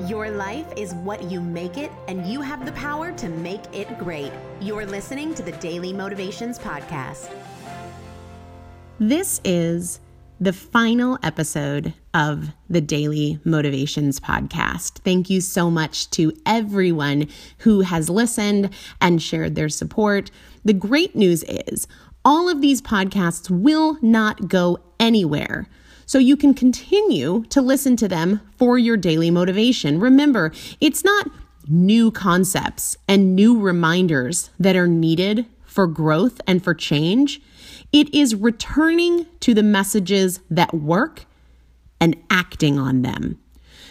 Your life is what you make it, and you have the power to make it great. You're listening to the Daily Motivations Podcast. This is the final episode of the Daily Motivations Podcast. Thank you so much to everyone who has listened and shared their support. The great news is all of these podcasts will not go anywhere. So you can continue to listen to them for your daily motivation. Remember, it's not new concepts and new reminders that are needed for growth and for change. It is returning to the messages that work and acting on them.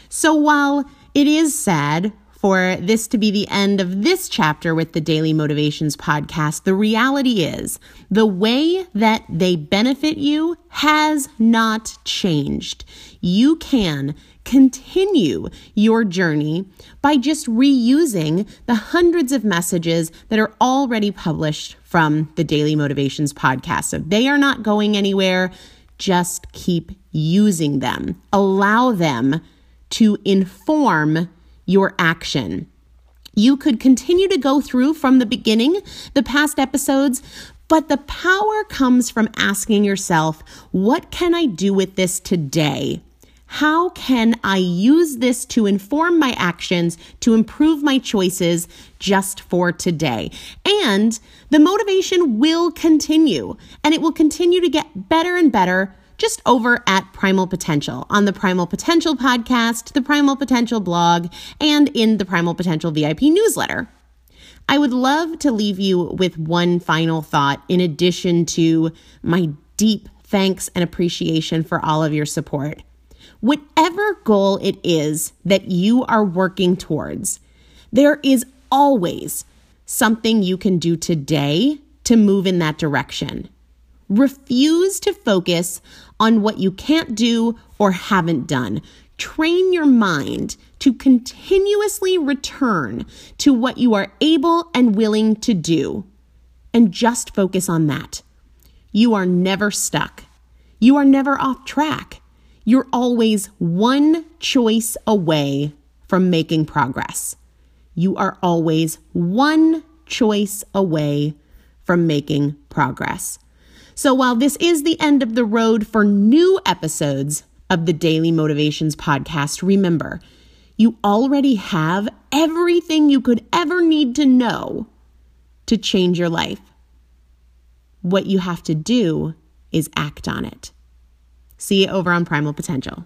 So while it is sad for this to be the end of this chapter with the Daily Motivations podcast, the reality is the way that they benefit you has not changed. You can continue your journey by just reusing the hundreds of messages that are already published from the Daily Motivations podcast. So they are not going anywhere. Just keep using them. Allow them to inform your action. You could continue to go through from the beginning, the past episodes, but the power comes from asking yourself, what can I do with this today? How can I use this to inform my actions, to improve my choices just for today? And the motivation will continue and it will continue to get better and better just over at Primal Potential on the Primal Potential podcast, the Primal Potential blog, and in the Primal Potential VIP newsletter. I would love to leave you with one final thought in addition to my deep thanks and appreciation for all of your support. Whatever goal it is that you are working towards, there is always something you can do today to move in that direction. Refuse to focus on what you can't do or haven't done. Train your mind to continuously return to what you are able and willing to do, and just focus on that. You are never stuck. You are never off track. You're always one choice away from making progress. You are always one choice away from making progress. So while this is the end of the road for new episodes of the Daily Motivations podcast, remember, you already have everything you could ever need to know to change your life. What you have to do is act on it. See you over on Primal Potential.